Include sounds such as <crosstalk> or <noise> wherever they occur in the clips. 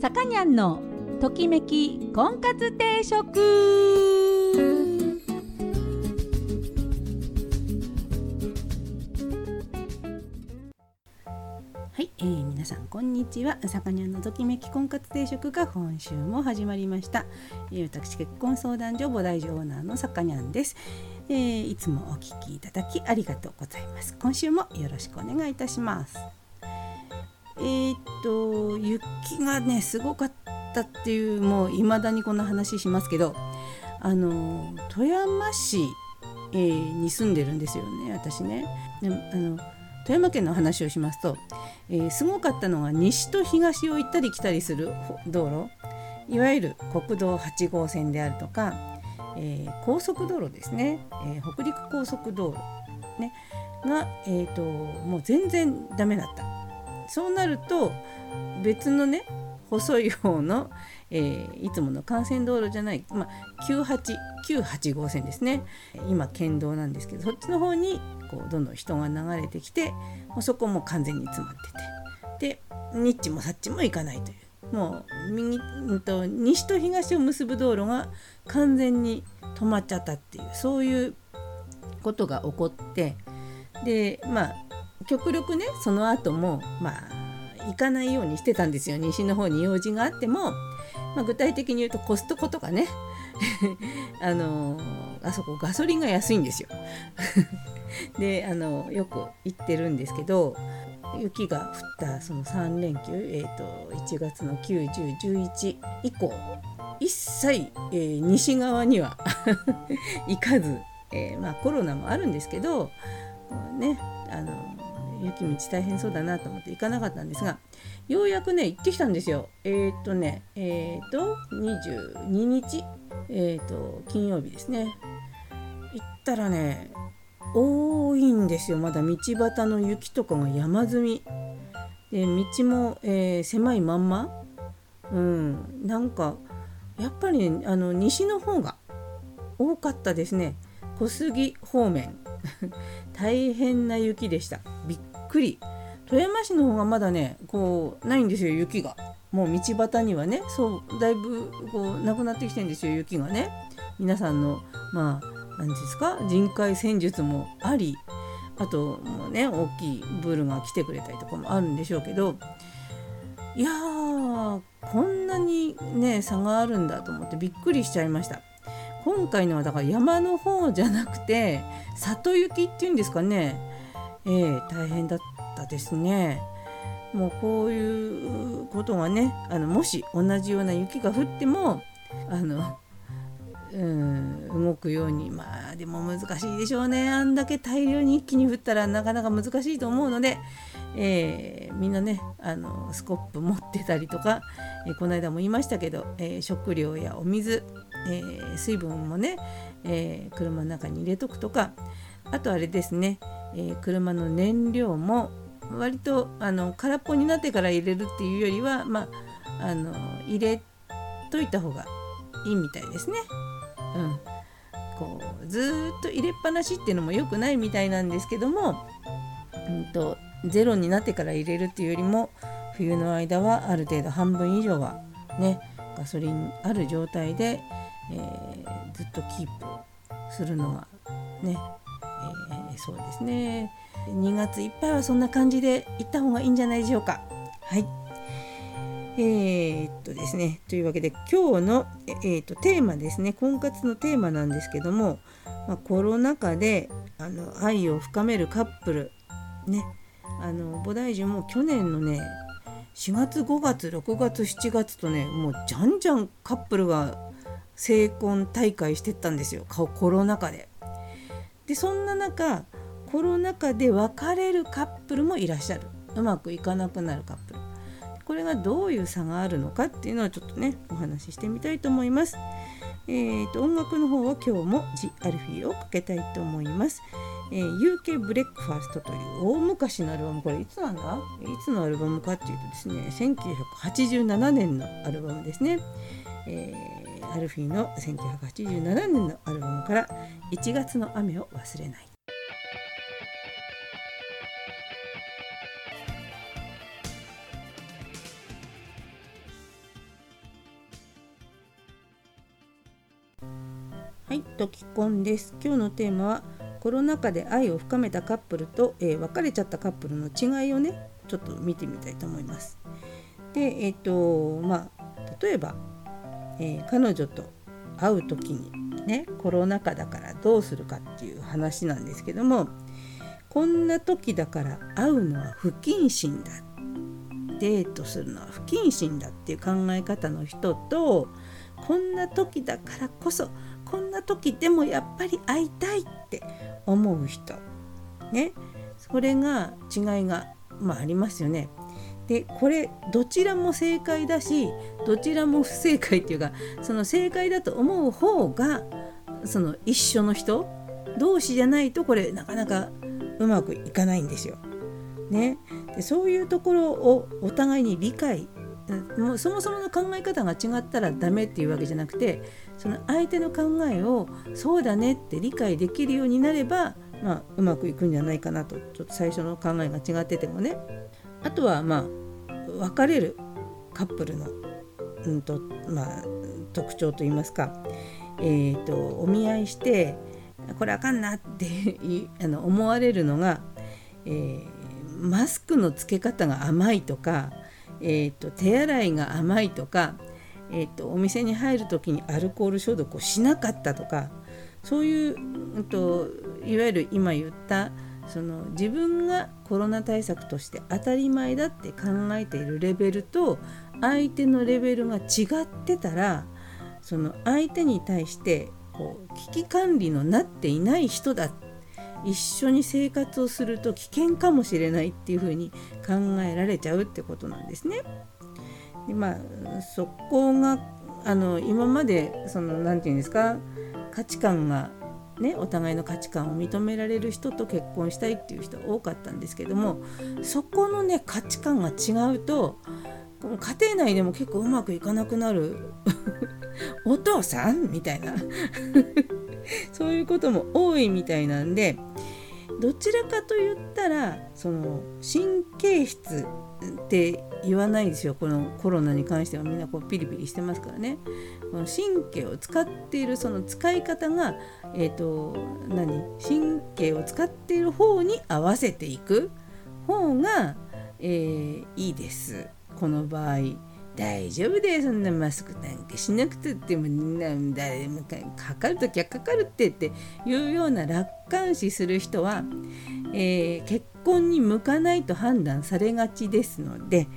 さかにゃんのときめき婚活定食。はい、えー、皆さんこんにちは。さかにゃんのときめき婚活定食が今週も始まりました、えー、私結婚相談所菩提寺オーナーのさかにゃんです、えー、いつもお聞きいただきありがとうございます。今週もよろしくお願いいたします。えー、っと雪がねすごかったっていうもう未だにこの話しますけどあの富山市、えー、に住んでるんですよね私ね。あの富山県の話をしますと、えー、すごかったのが西と東を行ったり来たりする道路いわゆる国道8号線であるとか、えー、高速道路ですね、えー、北陸高速道路、ね、が、えーともう全然ダメだった。そうなると別のね細い方の、えー、いつもの幹線道路じゃない、まあ、98号線ですね。今県道なんですけどそっちの方にこうどんどん人が流れてきてもうそこも完全に詰まってて。でニッチもサッチも行かないという。もう右と西と東を結ぶ道路が完全に止まっちゃったっていうそういうことが起こってでまあ極力ねその後もまあ行かないようにしてたんですよ。西の方に用事があっても、まあ、具体的に言うとコストコとかね。<laughs> あのあそこガソリンが安いんですよ。<laughs> であのよく行ってるんですけど雪が降ったその3連休、えーと、1月の91011以降一切、えー、西側には <laughs> 行かず、えー、まあコロナもあるんですけどねあの雪道大変そうだなと思って行かなかったんですがようやくね行ってきたんですよ。えー、っとねえー、っと22日えー、っと金曜日ですね。行ったらね多いんですよ。まだ道端の雪とかが山積み。で道も、え、狭いまんま。うん。なんかやっぱり、ね、あの西の方が多かったですね。小杉方面。<laughs> 大変な雪でした。びっくり。富山市の方がまだねこうないんですよ雪が。もう道端にはねそうだいぶこうなくなってきてんですよ雪がね。皆さんのまあ何ですか人海戦術もありあともうね大きいブルが来てくれたりとかもあるんでしょうけどいやーこんなにね差があるんだと思ってびっくりしちゃいました。今回のはだから山の方じゃなくて里雪っていうんですかね。えー、大変だったですね。もうこういうことがねあのもし同じような雪が降ってもあのうん動くようにまあでも難しいでしょうねあんだけ大量に一気に降ったらなかなか難しいと思うので、えー、みんなねあのスコップ持ってたりとか、えー、この間も言いましたけど、えー、食料やお水、え水分もね、え車の中に入れとくとかあとあれですねえー、車の燃料も割とあの空っぽになってから入れるっていうよりは、まあ、あの入れといた方がいいみたいですね。うん、こうずっと入れっぱなしっていうのも良くないみたいなんですけども、うんと、ゼロになってから入れるっていうよりも冬の間はある程度半分以上はねガソリンある状態で、えー、ずっとキープするのがねえー、そうですね。2月いっぱいはそんな感じで行った方がいいんじゃないでしょうか。はい。えー、っとですね。というわけで今日の、えー、っとテーマですね。婚活のテーマなんですけども、まあ、コロナ禍であの愛を深めるカップルね。あの菩提樹も去年のね4月5月6月7月とねもうじゃんじゃんカップルが成婚大会してったんですよ。コロナ禍で。でそんな中コロナ禍で別れるカップルもいらっしゃるうまくいかなくなるカップルこれがどういう差があるのかっていうのはちょっとねお話ししてみたいと思います。えーと、音楽の方は今日もジ・アルフィーをかけたいと思います。えー、UK ブレックファーストという大昔のアルバムこれいつなんだ？いつのアルバムかっていうとですね1987年のアルバムですね。えアルフィーの1987年のアルバムから「1月の雨を忘れない」はい、トキコンです。今日のテーマはコロナ禍で愛を深めたカップルと、えー、別れちゃったカップルの違いをねちょっと見てみたいと思います。でえっ、ー、とまあ例えばえー、彼女と会う時にね、コロナ禍だからどうするかっていう話なんですけども、こんな時だから会うのは不謹慎だ。デートするのは不謹慎だっていう考え方の人とこんな時だからこそこんな時でもやっぱり会いたいって思う人ねそれが違いが、まあ、ありますよね。でこれどちらも正解だしどちらも不正解っていうかその正解だと思う方がその一緒の人同士じゃないとこれなかなかうまくいかないんですよ。ね、でそういうところをお互いに理解もうそもそもの考え方が違ったらダメっていうわけじゃなくてその相手の考えをそうだねって理解できるようになれば、まあ、うまくいくんじゃないかなと。ちょっと最初の考えが違っててもね。あとはまあ別れるカップルの、うんとまあ、特徴といいますか、えーと、お見合いしてこれあかんなって <laughs> あの思われるのが、えー、マスクのつけ方が甘いとかえーと、手洗いが甘いとか、えーと、お店に入る時にアルコール消毒をしなかったとかそういう、うんと、いわゆる今言ったその自分がコロナ対策として当たり前だって考えているレベルと相手のレベルが違ってたらその相手に対してこう危機管理のなっていない人だ一緒に生活をすると危険かもしれないっていうふうに考えられちゃうってことなんですね。でまあそこがあの今までその何て言うんですか価値観がね、お互いの価値観を認められる人と結婚したいっていう人多かったんですけどもそこのね価値観が違うと家庭内でも結構うまくいかなくなる <laughs> お父さんみたいな <laughs> そういうことも多いみたいなんでどちらかと言ったらその神経質って言わないですよ。このコロナに関してはみんなこうピリピリしてますからね。この神経を使っているその使い方がえ、ー、と何？神経を使っている方に合わせていく方が、えー、いいです。この場合。大丈夫だよそんなマスクなんかしなくてってもなん誰もかかるときはかかるってっていうような楽観視する人は、えー、結婚に向かないと判断されがちですので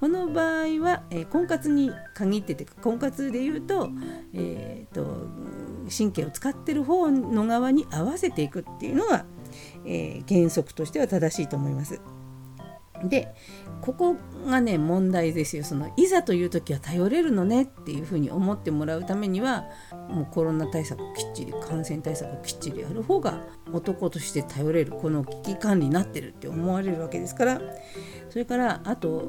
この場合は、えー、婚活に限ってて婚活で言うと,、えーと、神経を使ってる方の側に合わせていくっていうのが、えー、原則としては正しいと思います。でここがね問題ですよそのいざという時は頼れるのねっていうふうに思ってもらうためにはもうコロナ対策きっちり感染対策きっちりやる方が男として頼れるこの危機管理になってるって思われるわけですからそれからあと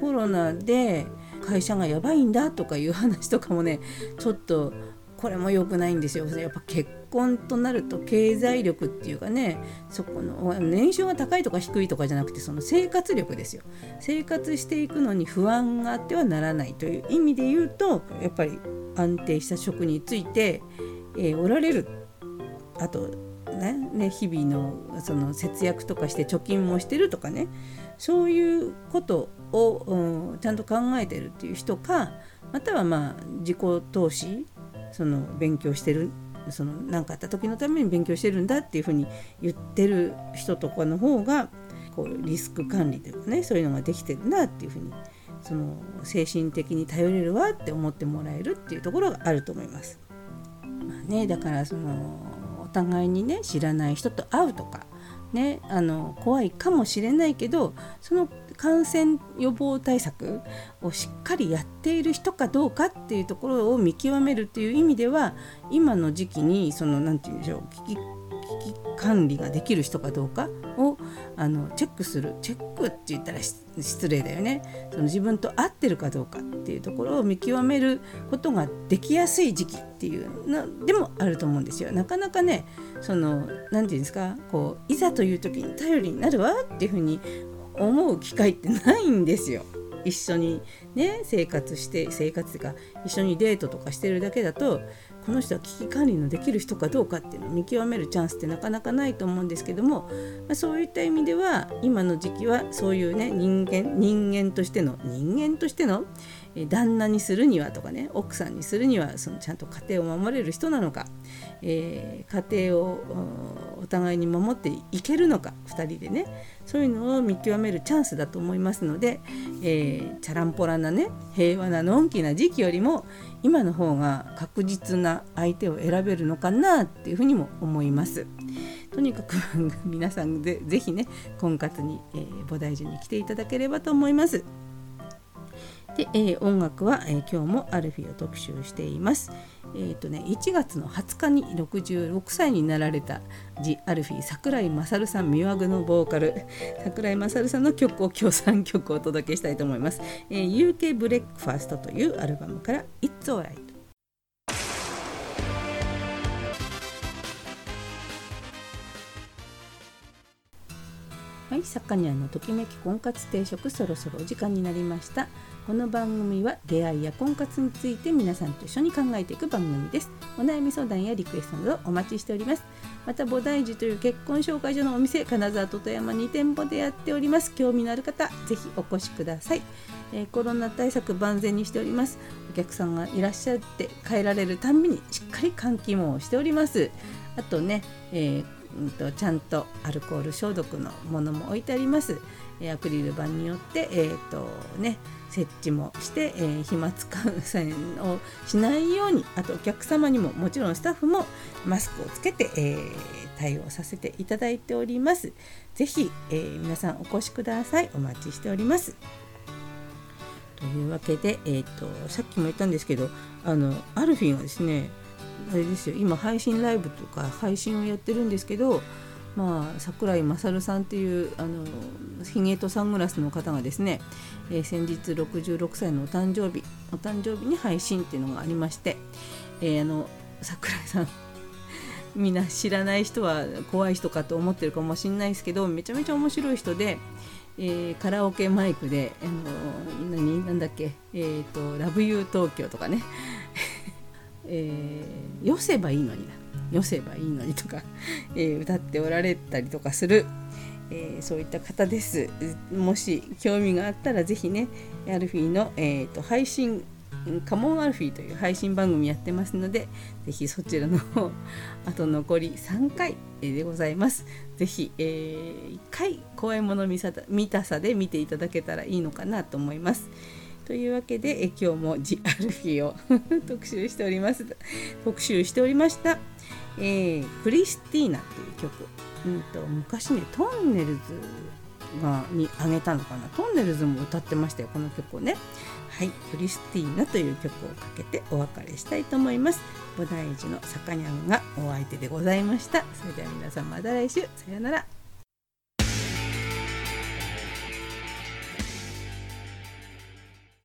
コロナで会社がやばいんだとかいう話とかもねちょっとこれも良くないんですよ。やっぱ結婚となると経済力っていうかねそこの年収が高いとか低いとかじゃなくてその生活力ですよ。生活していくのに不安があってはならないという意味で言うとやっぱり安定した職について、えー、おられる。あとねね日々のその節約とかして貯金もしてるとかね。そういうことを、うん、ちゃんと考えてるっていう人かまたはまあ自己投資その勉強してるその何かあった時のために勉強してるんだっていうふうに言ってる人とかの方がこうリスク管理というかねそういうのができてるなっていうふうにその精神的に頼れるわって思ってもらえるっていうところがあると思います。まあね、だからそのお互いにね知らない人と会うとかね、あの怖いかもしれないけどその感染予防対策をしっかりやっている人かどうかっていうところを見極めるという意味では今の時期にその何て言うんでしょう危機危機管理ができる人かどうかをあのチェックするチェックって言ったら失礼だよねその自分と合ってるかどうかっていうところを見極めることができやすい時期っていうのでもあると思うんですよ。なかなかねその何て言うんですかこういざという時に頼りになるわっていうふうに思う機会ってないんですよ。一緒にね生活して生活というか一緒にデートとかしてるだけだとこの人は危機管理のできる人かどうかっていうのを見極めるチャンスってなかなかないと思うんですけども、まあ、そういった意味では今の時期はそういうね人間人間としての人間としての旦那にするにはとかね奥さんにするにはそのちゃんと家庭を守れる人なのか、えー、家庭をお互いに守っていけるのか2人でねそういうのを見極めるチャンスだと思いますので、えー、チャランポラなね平和なのんきな時期よりも今の方が確実な相手を選べるのかなっていうふうにも思います。とにかく <laughs> 皆さんで是非ね婚活に、えー、菩提寺に来ていただければと思います。で、えー、音楽は、えー、今日もアルフィを特集しています。えーとね、1月の20日に66歳になられた THE ALFEE 桜井賢さんミワグのボーカル桜井賢さんの曲を今日3曲お届けしたいと思います。えー、UK ブレックファーストというアルバムから「It's Alright」。はい、サッカニャンのときめき婚活定食そろそろお時間になりました。この番組は出会いや婚活について皆さんと一緒に考えていく番組です。お悩み相談やリクエストなどお待ちしております。また菩提寺という結婚紹介所のお店金沢と富山2店舗でやっております。興味のある方ぜひお越しください、えー、コロナ対策万全にしております。お客さんがいらっしゃって帰られるたんびにしっかり換気もしております。あとね、えーうんと、ちゃんとアルコール消毒のものも置いてあります。アクリル板によって、えーとね、設置もして、えー、飛沫感染をしないようにあとお客様にももちろんスタッフもマスクをつけて、えー、対応させていただいております。ぜひ、えー、皆さんお越しください。お待ちしております。というわけで、えーと、さっきも言ったんですけどあのアルフィンはですねあれですよ今配信ライブとか配信をやってるんですけどまあ、桜井勝さんっていうあのひげとサングラスの方がですね、えー、先日66歳のお誕生日お誕生日に配信っていうのがありまして、えー、あの桜井さん <laughs> みんな知らない人は怖い人かと思ってるかもしれないですけどめちゃめちゃ面白い人で、えー、カラオケマイクで、あの何なんだっけ、えーと「ラブユー東京」とかね。<laughs> えー、よせばいいのにな。よせばいいのにとか、えー、歌っておられたりとかする、えー、そういった方です。もし興味があったらぜひねアルフィーの、えーと、配信カモンアルフィーという配信番組やってますのでぜひそちらの方 <laughs> あと残り3回でございます。ぜひ、えー、1回怖いもの見たさで見ていただけたらいいのかなと思います。というわけでえ今日もジ・アルフィーを <laughs> 特集しております。特集しておりました。えー、クリスティーナっていう曲、うんと、昔ねトンネルズがにあげたのかな。トンネルズも歌ってましたよこの曲をね。はいクリスティーナという曲をかけてお別れしたいと思います。菩提寺のさかにゃんがお相手でございました。それでは皆さんまた来週。さようなら。